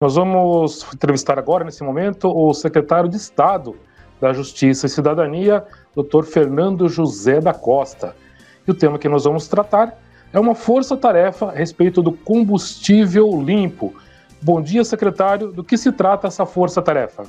Nós vamos entrevistar agora, nesse momento, o secretário de Estado da Justiça e Cidadania, Dr. Fernando José da Costa. E o tema que nós vamos tratar é uma força-tarefa a respeito do combustível limpo. Bom dia, secretário. Do que se trata essa força-tarefa?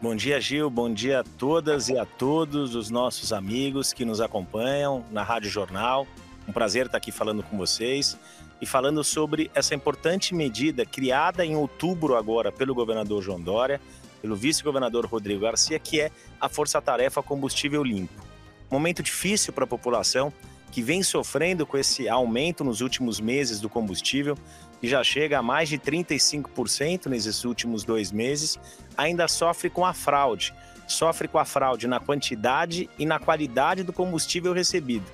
Bom dia, Gil. Bom dia a todas e a todos os nossos amigos que nos acompanham na Rádio Jornal. Um prazer estar aqui falando com vocês e falando sobre essa importante medida criada em outubro agora pelo governador João Dória, pelo vice-governador Rodrigo Garcia, que é a Força-Tarefa Combustível Limpo. Momento difícil para a população que vem sofrendo com esse aumento nos últimos meses do combustível, que já chega a mais de 35% nesses últimos dois meses, ainda sofre com a fraude. Sofre com a fraude na quantidade e na qualidade do combustível recebido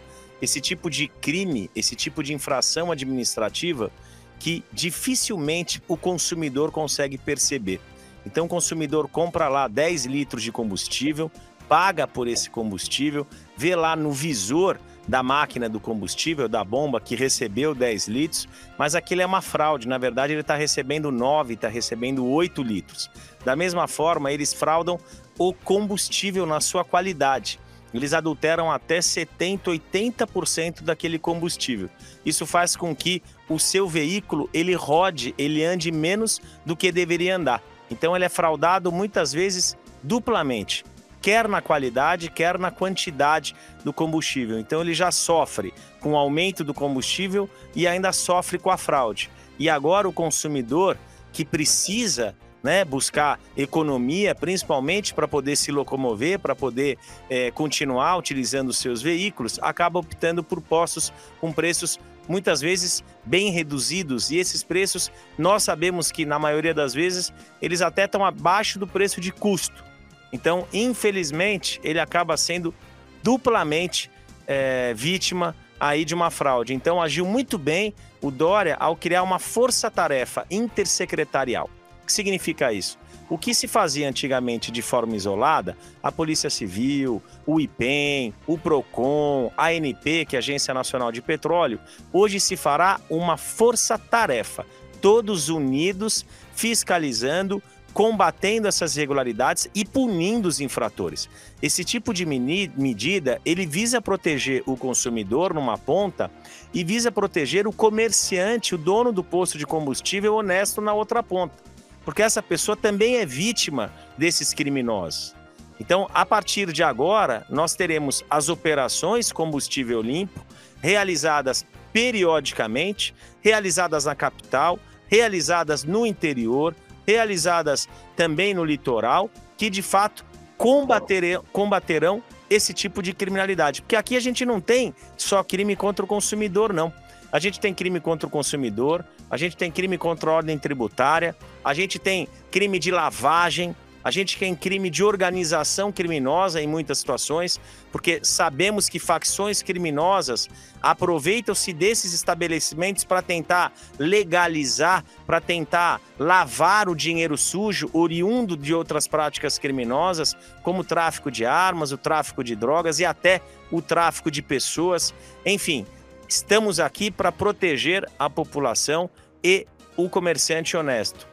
esse tipo de crime, esse tipo de infração administrativa que dificilmente o consumidor consegue perceber. Então o consumidor compra lá 10 litros de combustível, paga por esse combustível, vê lá no visor da máquina do combustível, da bomba que recebeu 10 litros, mas aquilo é uma fraude. Na verdade, ele está recebendo 9, está recebendo 8 litros. Da mesma forma, eles fraudam o combustível na sua qualidade eles adulteram até 70, 80% daquele combustível. Isso faz com que o seu veículo ele rode, ele ande menos do que deveria andar. Então ele é fraudado muitas vezes duplamente, quer na qualidade, quer na quantidade do combustível. Então ele já sofre com o aumento do combustível e ainda sofre com a fraude. E agora o consumidor que precisa né, buscar economia, principalmente para poder se locomover, para poder é, continuar utilizando seus veículos, acaba optando por postos com preços muitas vezes bem reduzidos. E esses preços, nós sabemos que na maioria das vezes eles até estão abaixo do preço de custo. Então, infelizmente, ele acaba sendo duplamente é, vítima aí de uma fraude. Então, agiu muito bem o Dória ao criar uma força-tarefa intersecretarial que significa isso? O que se fazia antigamente de forma isolada, a Polícia Civil, o IPEM, o PROCON, a ANP, que é a Agência Nacional de Petróleo, hoje se fará uma força-tarefa, todos unidos, fiscalizando, combatendo essas irregularidades e punindo os infratores. Esse tipo de medida, ele visa proteger o consumidor numa ponta e visa proteger o comerciante, o dono do posto de combustível honesto na outra ponta porque essa pessoa também é vítima desses criminosos. Então, a partir de agora, nós teremos as operações combustível limpo realizadas periodicamente, realizadas na capital, realizadas no interior, realizadas também no litoral, que de fato combaterão, esse tipo de criminalidade. Porque aqui a gente não tem só crime contra o consumidor, não. A gente tem crime contra o consumidor, a gente tem crime contra a ordem tributária, a gente tem crime de lavagem, a gente tem crime de organização criminosa em muitas situações, porque sabemos que facções criminosas aproveitam-se desses estabelecimentos para tentar legalizar, para tentar lavar o dinheiro sujo oriundo de outras práticas criminosas, como o tráfico de armas, o tráfico de drogas e até o tráfico de pessoas. Enfim, Estamos aqui para proteger a população e o comerciante honesto.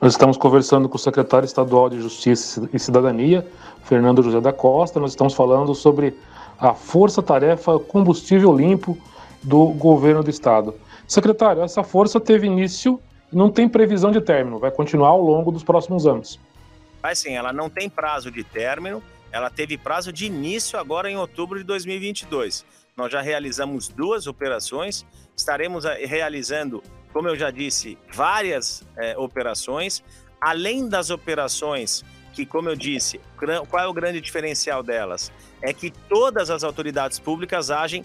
Nós estamos conversando com o secretário estadual de Justiça e Cidadania, Fernando José da Costa. Nós estamos falando sobre a força-tarefa combustível limpo do governo do estado. Secretário, essa força teve início e não tem previsão de término, vai continuar ao longo dos próximos anos. Vai sim, ela não tem prazo de término, ela teve prazo de início agora em outubro de 2022. Nós já realizamos duas operações, estaremos eh, realizando, como eu já disse, várias é, operações, além das operações que, como eu disse, qual é o grande diferencial delas? É que todas as autoridades públicas agem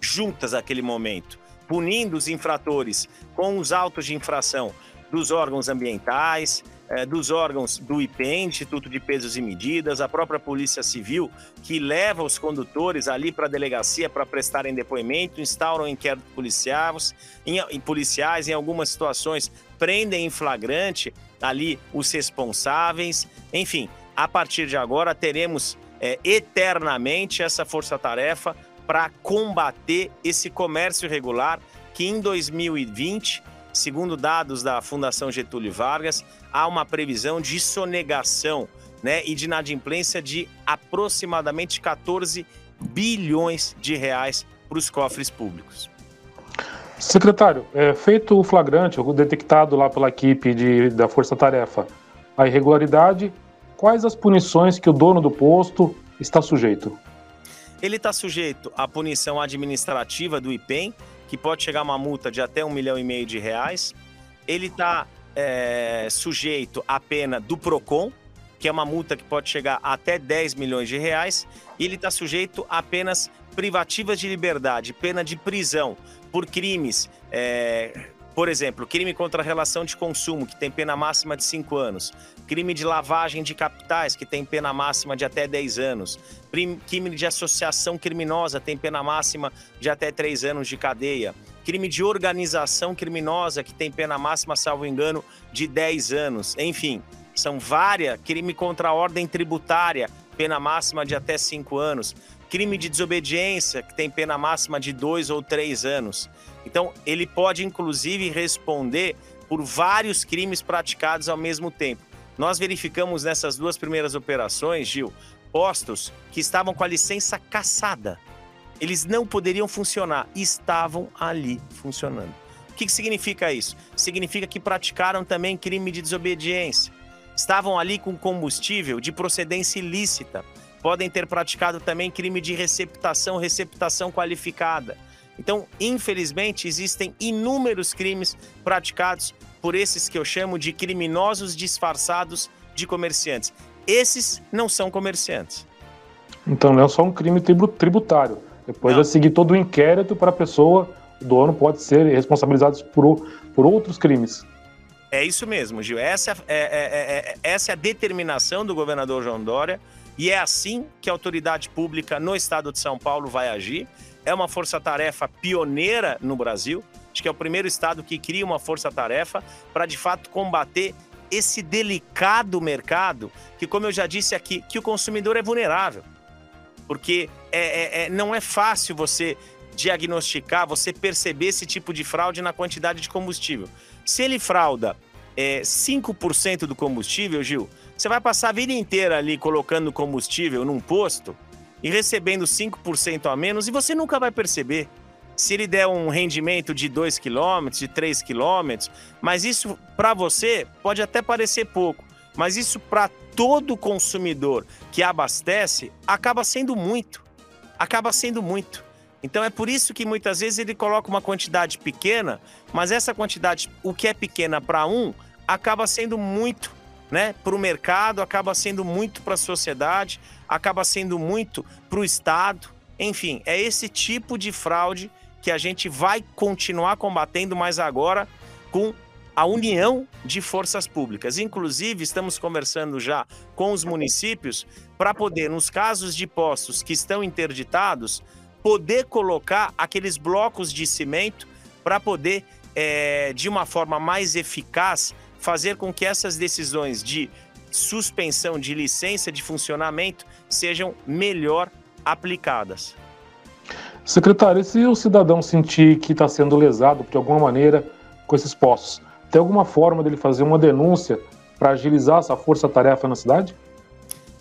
juntas naquele momento, punindo os infratores com os autos de infração dos órgãos ambientais, é, dos órgãos do IPEM, Instituto de Pesos e Medidas, a própria Polícia Civil, que leva os condutores ali para a delegacia para prestarem depoimento, instauram inquéritos policiais, em, em policiais, em algumas situações prendem em flagrante ali os responsáveis. Enfim, a partir de agora teremos é, eternamente essa força-tarefa para combater esse comércio irregular que em 2020 segundo dados da Fundação Getúlio Vargas, há uma previsão de sonegação né, e de inadimplência de aproximadamente 14 bilhões de reais para os cofres públicos. Secretário, é, feito o flagrante, detectado lá pela equipe de, da Força Tarefa, a irregularidade, quais as punições que o dono do posto está sujeito? Ele está sujeito à punição administrativa do IPEM, que pode chegar a uma multa de até um milhão e meio de reais. Ele está é, sujeito à pena do PROCON, que é uma multa que pode chegar até 10 milhões de reais. E ele está sujeito a penas privativas de liberdade, pena de prisão por crimes é, por exemplo, crime contra a relação de consumo, que tem pena máxima de 5 anos. Crime de lavagem de capitais, que tem pena máxima de até 10 anos. Crime de associação criminosa, tem pena máxima de até 3 anos de cadeia. Crime de organização criminosa, que tem pena máxima, salvo engano, de 10 anos. Enfim, são várias. Crime contra a ordem tributária, pena máxima de até 5 anos. Crime de desobediência, que tem pena máxima de 2 ou 3 anos. Então, ele pode inclusive responder por vários crimes praticados ao mesmo tempo. Nós verificamos nessas duas primeiras operações, Gil, postos que estavam com a licença caçada. Eles não poderiam funcionar estavam ali funcionando. O que, que significa isso? Significa que praticaram também crime de desobediência. Estavam ali com combustível de procedência ilícita. Podem ter praticado também crime de receptação, receptação qualificada então, infelizmente, existem inúmeros crimes praticados por esses que eu chamo de criminosos disfarçados de comerciantes. Esses não são comerciantes. Então não é só um crime tributário. Depois não. vai seguir todo o inquérito para a pessoa, o dono pode ser responsabilizado por, por outros crimes. É isso mesmo, Gil. Essa é, é, é, é, essa é a determinação do governador João Dória e é assim que a autoridade pública no estado de São Paulo vai agir é uma força-tarefa pioneira no Brasil. Acho que é o primeiro estado que cria uma força-tarefa para de fato combater esse delicado mercado que, como eu já disse aqui, que o consumidor é vulnerável. Porque é, é, é, não é fácil você diagnosticar, você perceber esse tipo de fraude na quantidade de combustível. Se ele frauda é, 5% do combustível, Gil, você vai passar a vida inteira ali colocando combustível num posto e recebendo 5% a menos e você nunca vai perceber. Se ele der um rendimento de 2 km, de 3 km, mas isso para você pode até parecer pouco, mas isso para todo consumidor que abastece acaba sendo muito. Acaba sendo muito. Então é por isso que muitas vezes ele coloca uma quantidade pequena, mas essa quantidade, o que é pequena para um, acaba sendo muito né, para o mercado, acaba sendo muito para a sociedade, acaba sendo muito para o Estado. Enfim, é esse tipo de fraude que a gente vai continuar combatendo, mas agora com a união de forças públicas. Inclusive, estamos conversando já com os municípios para poder, nos casos de postos que estão interditados, poder colocar aqueles blocos de cimento para poder, é, de uma forma mais eficaz, fazer com que essas decisões de suspensão de licença de funcionamento sejam melhor aplicadas. Secretário, e se o cidadão sentir que está sendo lesado de alguma maneira com esses postos, tem alguma forma dele fazer uma denúncia para agilizar essa força-tarefa na cidade?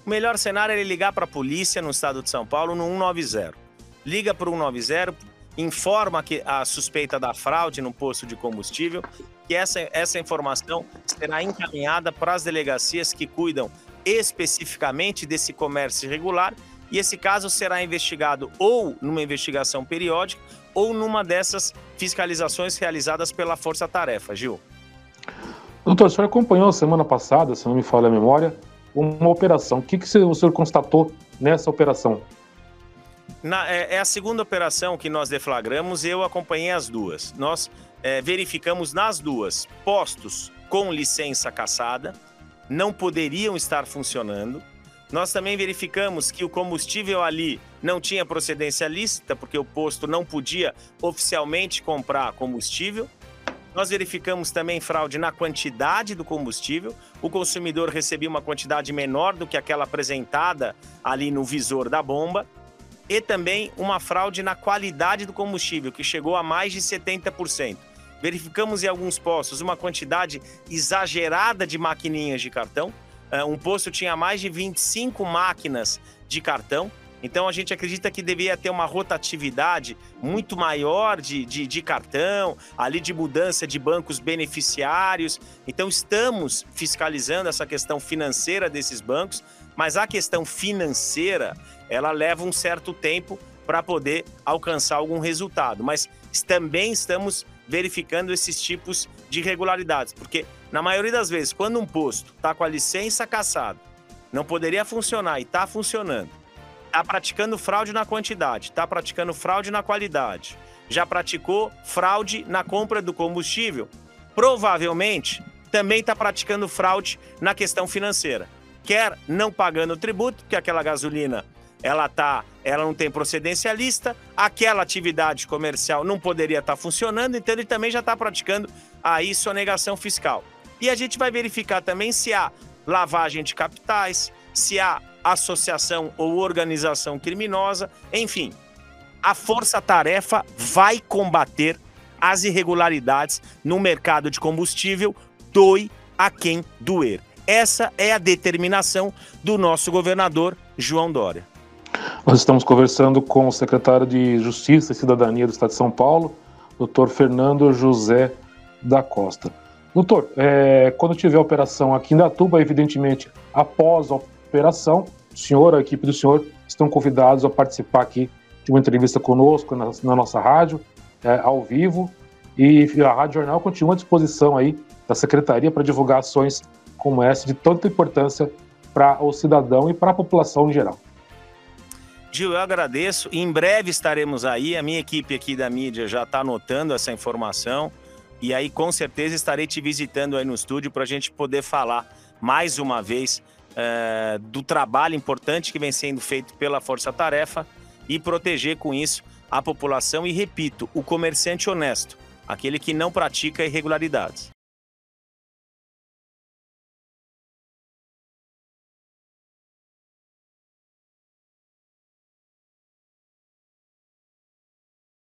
O melhor cenário é ele ligar para a polícia no estado de São Paulo no 190. Liga para o 190, informa que a suspeita da fraude no posto de combustível, que essa, essa informação será encaminhada para as delegacias que cuidam especificamente desse comércio irregular e esse caso será investigado ou numa investigação periódica ou numa dessas fiscalizações realizadas pela Força Tarefa, Gil. Doutor, o senhor acompanhou semana passada, se não me falha a memória, uma operação. O que, que o senhor constatou nessa operação? Na, é, é, a segunda operação que nós deflagramos, eu acompanhei as duas. Nós é, verificamos nas duas postos com licença caçada, não poderiam estar funcionando. Nós também verificamos que o combustível ali não tinha procedência lícita, porque o posto não podia oficialmente comprar combustível. Nós verificamos também fraude na quantidade do combustível. O consumidor recebia uma quantidade menor do que aquela apresentada ali no visor da bomba e também uma fraude na qualidade do combustível, que chegou a mais de 70%. verificamos em alguns postos uma quantidade exagerada de maquininhas de cartão. Uh, um posto tinha mais de 25 máquinas de cartão. Então a gente acredita que deveria ter uma rotatividade muito maior de, de, de, cartão, ali de mudança de bancos beneficiários. Então estamos fiscalizando essa questão financeira desses bancos, mas a questão financeira ela leva um certo tempo para poder alcançar algum resultado. Mas também estamos verificando esses tipos de irregularidades, porque na maioria das vezes, quando um posto está com a licença caçada, não poderia funcionar e está funcionando, está praticando fraude na quantidade, está praticando fraude na qualidade, já praticou fraude na compra do combustível, provavelmente também está praticando fraude na questão financeira. Quer não pagando o tributo, porque aquela gasolina ela tá, ela não tem procedência lista, aquela atividade comercial não poderia estar tá funcionando, então ele também já está praticando aí sonegação fiscal. E a gente vai verificar também se há lavagem de capitais, se há associação ou organização criminosa, enfim. A força-tarefa vai combater as irregularidades no mercado de combustível, doe a quem doer. Essa é a determinação do nosso governador João Dória. Nós estamos conversando com o secretário de Justiça e Cidadania do Estado de São Paulo, doutor Fernando José da Costa. Doutor, é, quando tiver a operação aqui em Datuba, evidentemente, após a operação, o senhor, a equipe do senhor, estão convidados a participar aqui de uma entrevista conosco na, na nossa rádio, é, ao vivo, e a Rádio Jornal continua à disposição aí da Secretaria para divulgar ações como essa de tanta importância para o cidadão e para a população em geral. Gil, eu agradeço. Em breve estaremos aí. A minha equipe aqui da mídia já está anotando essa informação. E aí, com certeza, estarei te visitando aí no estúdio para a gente poder falar mais uma vez é, do trabalho importante que vem sendo feito pela Força Tarefa e proteger com isso a população. E repito, o comerciante honesto, aquele que não pratica irregularidades.